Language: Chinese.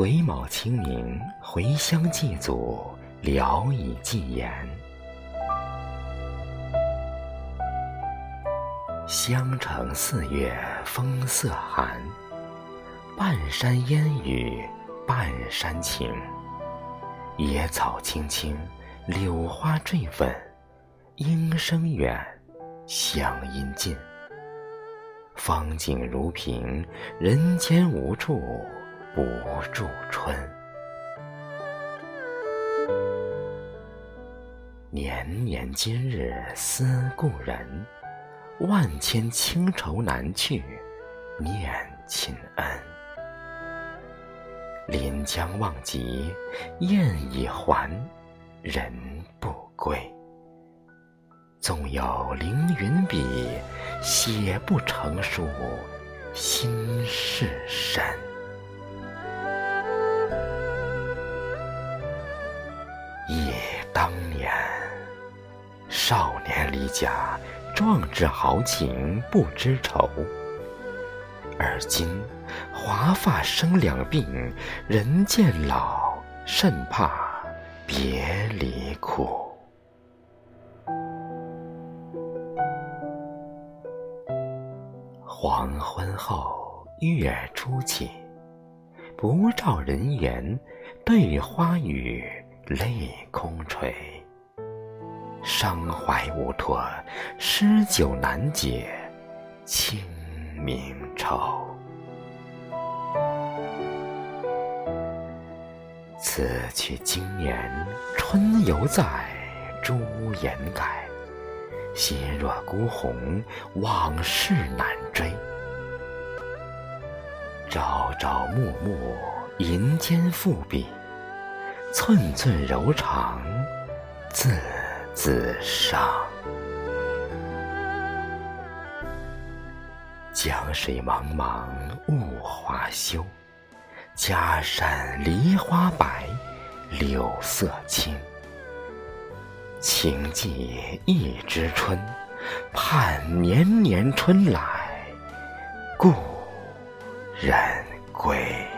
癸卯清明，回乡祭祖，聊以寄言。襄城四月风色寒，半山烟雨半山晴。野草青青，柳花坠粉，莺声远，乡音近。风景如萍，人间无处不住春。年年今日思故人，万千轻愁难去念亲恩。临江望极，雁已还，人不归。纵有凌云笔，写不成书，心事深。当年，少年离家，壮志豪情不知愁。而今华发生两鬓，人渐老，甚怕别离苦。黄昏后，月初起，不照人言，对花语，泪空垂。伤怀无托，诗酒难解，清明愁。此去经年，春犹在，朱颜改。心若孤鸿，往事难追。朝朝暮暮，银笺复笔，寸寸柔肠，字字伤。江水茫茫，雾华休。家山梨花白，柳色青。情寄一枝春，盼年年春来，故人归。